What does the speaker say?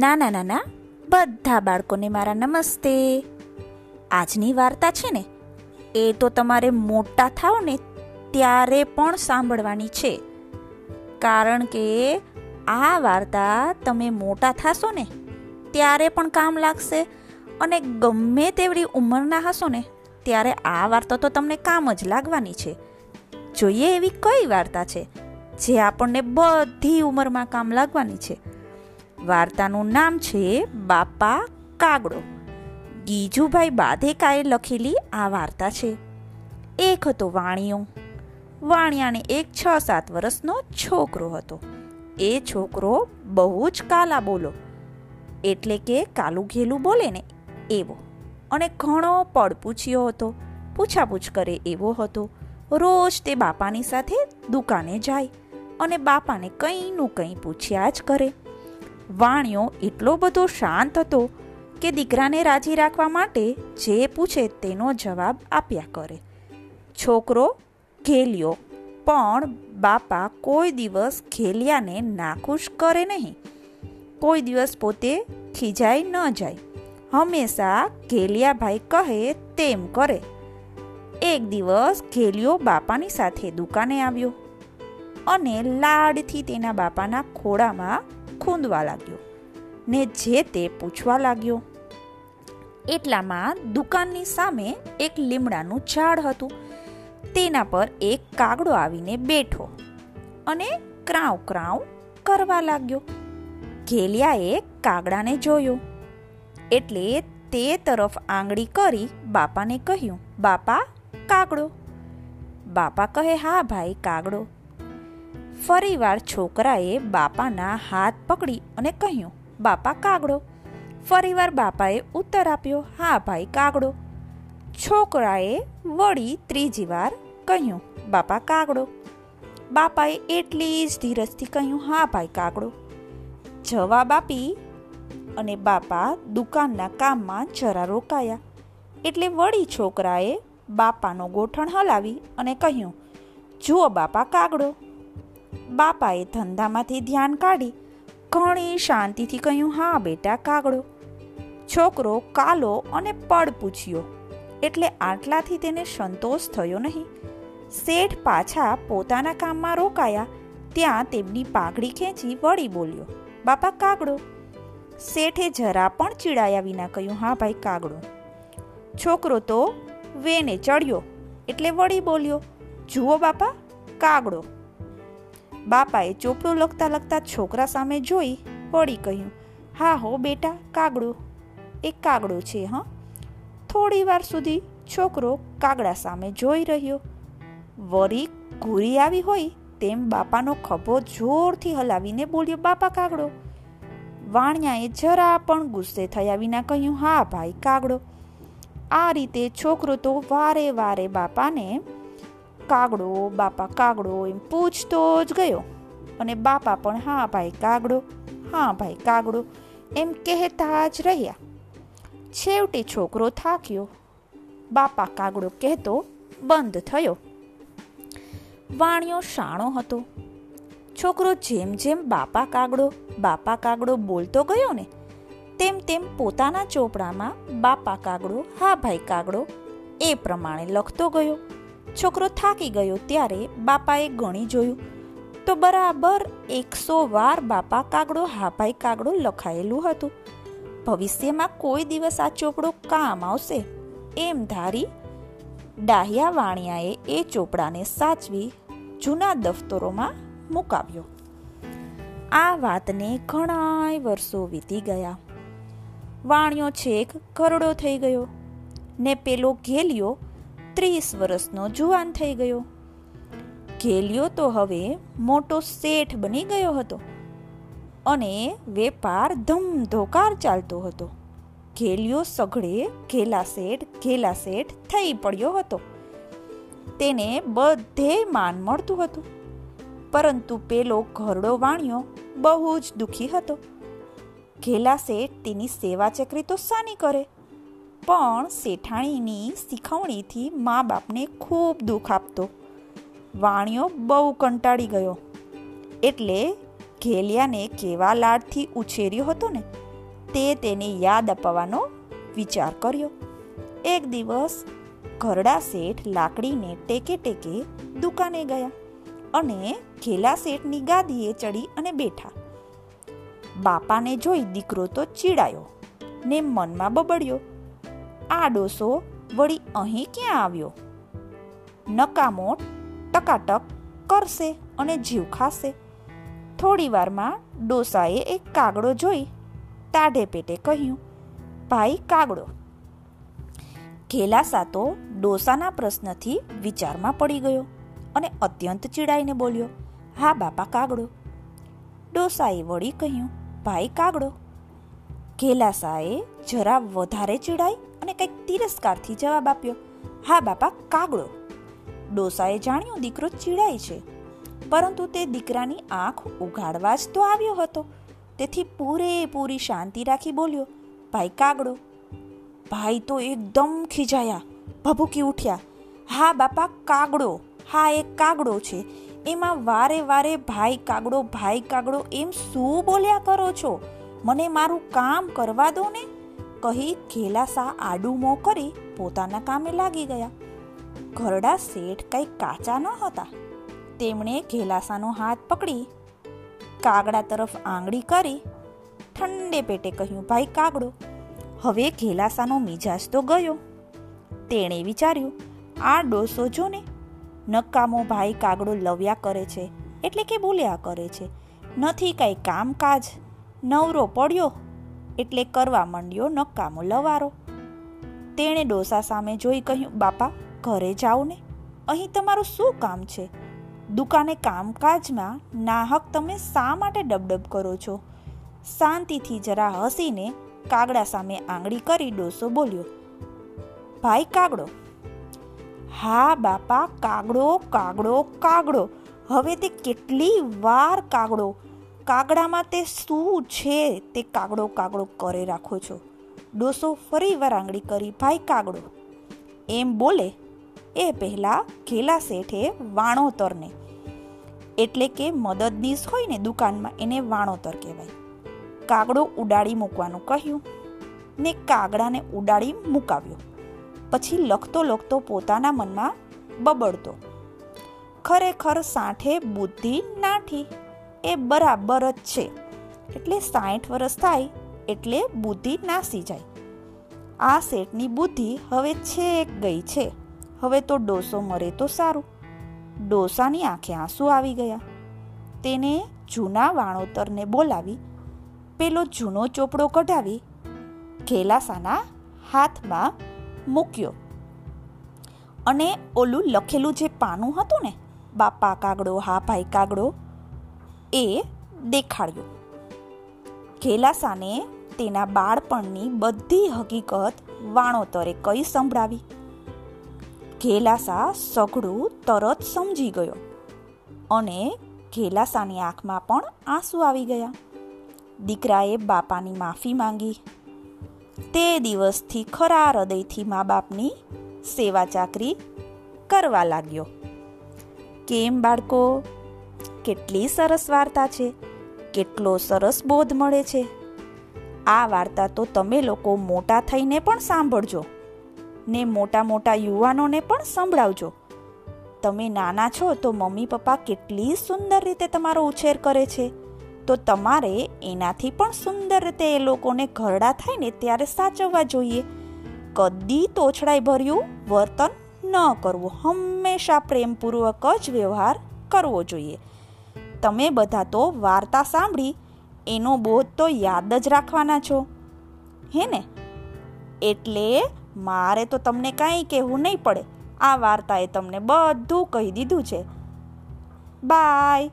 નાના નાના બધા બાળકોને મારા નમસ્તે. આજની વાર્તા છે ને, એ તો તમારે મોટા થાવ ને ત્યારે પણ સાંભળવાની છે. કારણ કે આ વાર્તા તમે મોટા થશો ને ત્યારે પણ કામ લાગશે અને ગમે તેવડી ઉંમરના હશો ને ત્યારે આ વાર્તા તો તમને કામ જ લાગવાની છે. જોઈએ એવી કઈ વાર્તા છે જે આપણને બધી ઉંમરમાં કામ લાગવાની છે. વાર્તાનું નામ છે બાપા કાગડો. ગીજુભાઈ બાધેકાએ લખેલી આ વાર્તા છે. એક હતો વાણિયો. વાણિયાને એક છ સાત વર્ષનો છોકરો હતો. એ છોકરો બહુ જ કાલા બોલો. એટલે કે કાલું ઘેલું બોલે ને એવો. અને ઘણો પડપૂછ્યો હતો. પૂછાપૂછ કરે એવો હતો. રોજ તે બાપાની સાથે દુકાને જાય અને બાપાને કંઈનું કંઈ પૂછ્યા જ કરે. વાણિયો એટલો બધો શાંત હતો કે દીકરાને રાજી રાખવા માટે જે પૂછે તેનો જવાબ આપ્યા કરે. છોકરો ઘેલ્યો, પણ બાપા કોઈ દિવસ ઘેલિયાને નાખુશ કરે નહીં. કોઈ દિવસ પોતે ખીજાઈ ન જાય. હંમેશા ઘેલિયાભાઈ કહે તેમ કરે. એક દિવસ ઘેલિયો બાપાની સાથે દુકાને આવ્યો અને લાડથી તેના બાપાના ખોળામાં ખૂંદવા લાગ્યો. ને જે તે પૂછવા લાગ્યો, એટલામાં દુકાનની સામે એક લીમડાનું ઝાડ હતું. તેના પર એક કાગડો આવીને બેઠો અને ક્રાઉ ક્રાઉ કરવા લાગ્યો. ઘેલિયાએ કાગડાને જોયો. એટલે તે તરફ આંગળી કરી બાપાને કહ્યું, બાપા, કાગડો. બાપા કહે, હા ભાઈ, કાગડો. ફરીવાર છોકરાએ બાપાના હાથ પકડી અને કહ્યું, બાપા, કાગડો. ફરીવાર બાપાએ ઉત્તર આપ્યો, હા ભાઈ, કાગડો. છોકરાએ વળી ત્રીજી વાર કહ્યું, બાપા, કાગડો. બાપાએ એટલી જ ધીરજથી કહ્યું, હા ભાઈ, કાગડો. જવાબ આપી અને બાપા દુકાનના કામમાં જરા રોકાયા. એટલે વળી છોકરાએ બાપાનો ગોઠણ હલાવી અને કહ્યું, જુઓ બાપા, કાગડો. બાપાએ ધંધામાંથી ધ્યાન કાઢી ઘણી શાંતિથી કહ્યું, હા, બેટા, કાગડો. છોકરો કાલો અને પડ પૂછ્યો, એટલે આટલાથી તેને સંતોષ થયો નહીં. શેઠ પાછા પોતાના કામમાં રોકાયા, ત્યાં તેમની પાઘડી ખેંચી વળી બોલ્યો, બાપા, કાગડો. શેઠે જરા પણ ચીડાયા વિના કહ્યું, હા, ભાઈ, કાગડો. છોકરો તો વેને ચડ્યો, એટલે વળી બોલ્યો, જુઓ બાપા, કાગડો. બાપાએ ચોપડું લખતા લખતા છોકરા સામે જોઈ વળી કહ્યું, હા હો બેટા, કાગડું. એક કાગડું છે, હં? થોડી વાર સુધી છોકરો કાગડા સામે જોઈ રહ્યો. વરી ઘૂરી આવી હોય તેમ બાપાનો ખભો જોરથી હલાવીને બોલ્યો, બાપા, કાગડો. વાણિયાએ જરા પણ ગુસ્સે થયા વિના કહ્યું, હા ભાઈ, કાગડો. આ રીતે છોકરો તો વારે વારે બાપાને કાગડો, બાપા કાગડો એમ પૂછતો જ ગયો. અને બાપા પણ, હા ભાઈ કાગડો, હા ભાઈ કાગડો, એમ કહેતા જ રહ્યા. છેવટે છોકરો થાક્યો. બાપા કાગડો કહેતો બંધ થયો. વાણિયો શાણો હતો. છોકરો જેમ જેમ બાપા કાગડો બાપા કાગડો બોલતો ગયો ને, તેમ તેમ પોતાના ચોપડામાં બાપા કાગડો, હા ભાઈ કાગડો એ પ્રમાણે લખતો ગયો. છોકરો થાકી ગયો ત્યારે બાપાએ ગણી જોયું. તો બરાબર એકસો વાર બાપા કાગડો હા ભાઈ કાગડો લખાયેલું હતું. ભવિષ્યમાં કોઈ દિવસ આ ચોપડો કામ આવશે? એમ ધારી ડાહ્યા વાણિયાએ એ ચોપડાને સાચવી જૂના દફતરોમાં મુકાવ્યો. આ વાતને ઘણા વર્ષો વીતી ગયા. વાણિયો છેક ઘરડો થઈ ગયો ને પેલો ઘેલિયો ત્રીસ વર્ષનો જુવાન થઈ ગયો. ઘેલિયો તો હવે મોટો શેઠ બની ગયો હતો અને વેપાર ધમધોકાર ચાલતો હતો. ઘેલિયો સઘળે ઘેલા શેઠ ઘેલા શેઠ થઈ પડ્યો હતો. તેને બધે માન મળતું હતું. પરંતુ પેલો ઘરડો વાણિયો બહુ જ દુઃખી હતો. ઘેલા શેઠ તેની સેવા ચકરી તો સાની કરે? પણ શેઠાણીની શીખવણીથી મા બાપને ખૂબ દુઃખ આપતો. વાણિયો બહુ કંટાળી ગયો. એટલે ઘેલિયાને કેવા લાડથી ઉછેર્યો હતો ને, તે તેને યાદ અપાવવાનો વિચાર કર્યો. એક દિવસ ઘરડા શેઠ લાકડીને ટેકે ટેકે દુકાને ગયા અને ઘેલા શેઠની ગાદીએ ચડી અને બેઠા. બાપાને જોઈ દીકરો તો ચીડાયો ને મનમાં બબડ્યો. આ ડોસો વળી અહીં ક્યાં આવ્યો? નકામોટ ટકાટક કરશે અને જીવ ખાશે. થોડી વારમાં ડોસાએ એક કાગડો જોઈ ટાઢે પેટે કહ્યું, ભાઈ, કાગડો. ઘેલાસા તો ડોસાના પ્રશ્નથી વિચારમાં પડી ગયો અને અત્યંત ચીડાઈને બોલ્યો, હા, બાપા, કાગડો. ડોસાએ વળી કહ્યું, ભાઈ, કાગડો. ઘેલાસાએ જરા વધારે ચીડાઈ અને કંઈક તિરસ્કારથી જવાબ આપ્યો, હા, બાપા, કાગડો. ડોસાએ જાણ્યું દીકરો ચીડાય છે, પરંતુ તે દીકરાની આંખ ઉઘાડવા જ તો આવ્યો હતો. તેથી પૂરેપૂરી શાંતિ રાખી બોલ્યો, ભાઈ, કાગડો. ભાઈ તો એકદમ ખીજાયા, ભભૂકી ઉઠ્યા. હા, બાપા, કાગડો. હા, એ કાગડો છે. એમાં વારે વારે ભાઈ કાગડો ભાઈ કાગડો, એમ શું બોલ્યા કરો છો? મને મારું કામ કરવા દો ને. કહી ઘેલાસા આડું મો કરી પોતાના કામે લાગી ગયા. ઘરડા શેઠ કંઈ કાચા ન હતા. તેમણે ઘેલાસાનો હાથ પકડી, કાગડા તરફ આંગળી કરી, ઠંડે પેટે કહ્યું, ભાઈ, કાગડો. હવે ઘેલાસાનો મિજાજ તો ગયો. તેણે વિચાર્યું, આ ડોસો જો ને નકામો ભાઈ કાગડો લવ્યા કરે છે, એટલે કે બોલ્યા કરે છે. નથી કાંઈ કામકાજ, નવરો પડ્યો એટલે કરવા માંડ્યો નકામો લવારો. તેણે ડોસા સામે જોઈ કહ્યું, બાપા, ઘરે જાઓ ને. અહીં તમારું શું કામ છે? દુકાને કામકાજમાં નાહક તમે શા માટે ડબડબ કરો છો? શાંતિથી જરા હસીને કાગડા સામે આંગળી કરી ડોસો બોલ્યો, ભાઈ, કાગડો. હા, બાપા, કાગડો કાગડો કાગડો. હવે તે કેટલી વાર કાગડો કાગડામાં તે શું છે તે કાગડો કાગડો કરે રાખો છો. ડોસો ફરી વાર આંગળી કરી, ભાઈ કાગડો. એમ બોલે, એ પહેલાં ઘેલા શેઠે વાણોતરને. એટલે કે મદદનીશ હોય ને દુકાનમાં એને વાણોતર કહેવાય. કાગડો ઉડાડી મૂકવાનું કહ્યું ને કાગડાને ઉડાડી મુકાવ્યો. પછી લખતો લખતો પોતાના મનમાં બબડતો. ખરેખર સાંઠે બુદ્ધિ નાઠી. એ બરાબર જ છે. એટલે સાઠ વર્ષ થાય, એટલે બુદ્ધિ નાસી જાય. આ શેઠની બુદ્ધિ હવે છેક ગઈ છે. હવે તો ડોસો મરે તો સારું. ડોસાની આંખે આંસુ આવી ગયા. તેને જૂના વાણોતરને બોલાવી, પેલો જૂનો ચોપડો કઢાવી, ઘેલાસાના હાથમાં મૂક્યો. અને ઓલું લખેલું જે પાનું હતું ને, બાપા કાગડો, હા ભાઈ કાગડો એ દેખાડ્યું. ઘેલાસાને તેના બાળપણની બધી હકીકત વાણોતરે કઈ સંભળાવી? ઘેલાસા સઘળું તરત સમજી ગયો અને ઘેલાસાની આંખમાં પણ આંસુ આવી ગયા. દીકરાએ બાપાની માફી માંગી. તે દિવસથી ખરા હૃદયથી મા બાપની સેવા ચાકરી કરવા લાગ્યો. કેમ બાળકો? કેટલી સરસ વાર્તા છે. કેટલો સરસ બોધ મળે છે. આ વાર્તા તો તમે લોકો મોટા થઈને પણ સાંભળજો. ને મોટા મોટા યુવાનોને પણ સંભળાવજો. તમે નાના છો તો મમ્મી પપ્પા કેટલી સુંદર રીતે તમારો ઉછેર કરે છે. તો તમારે એનાથી પણ સુંદર રીતે એ લોકોને ઘરડા થાય ને ત્યારે સાચવવા જોઈએ. કદી તોછડાઈ ભર્યું વર્તન ન કરવું. હંમેશા પ્રેમપૂર્વક જ વ્યવહાર કરવો જોઈએ. તમે બધા તો વાર્તા સાંભળી, એનો બોધ તો યાદ જ રાખવાના છો. હે ને? એટલે મારે તો તમને કાંઈ કહેવું નહીં પડે. આ વાર્તાએ તમને બધું કહી દીધું છે. બાય.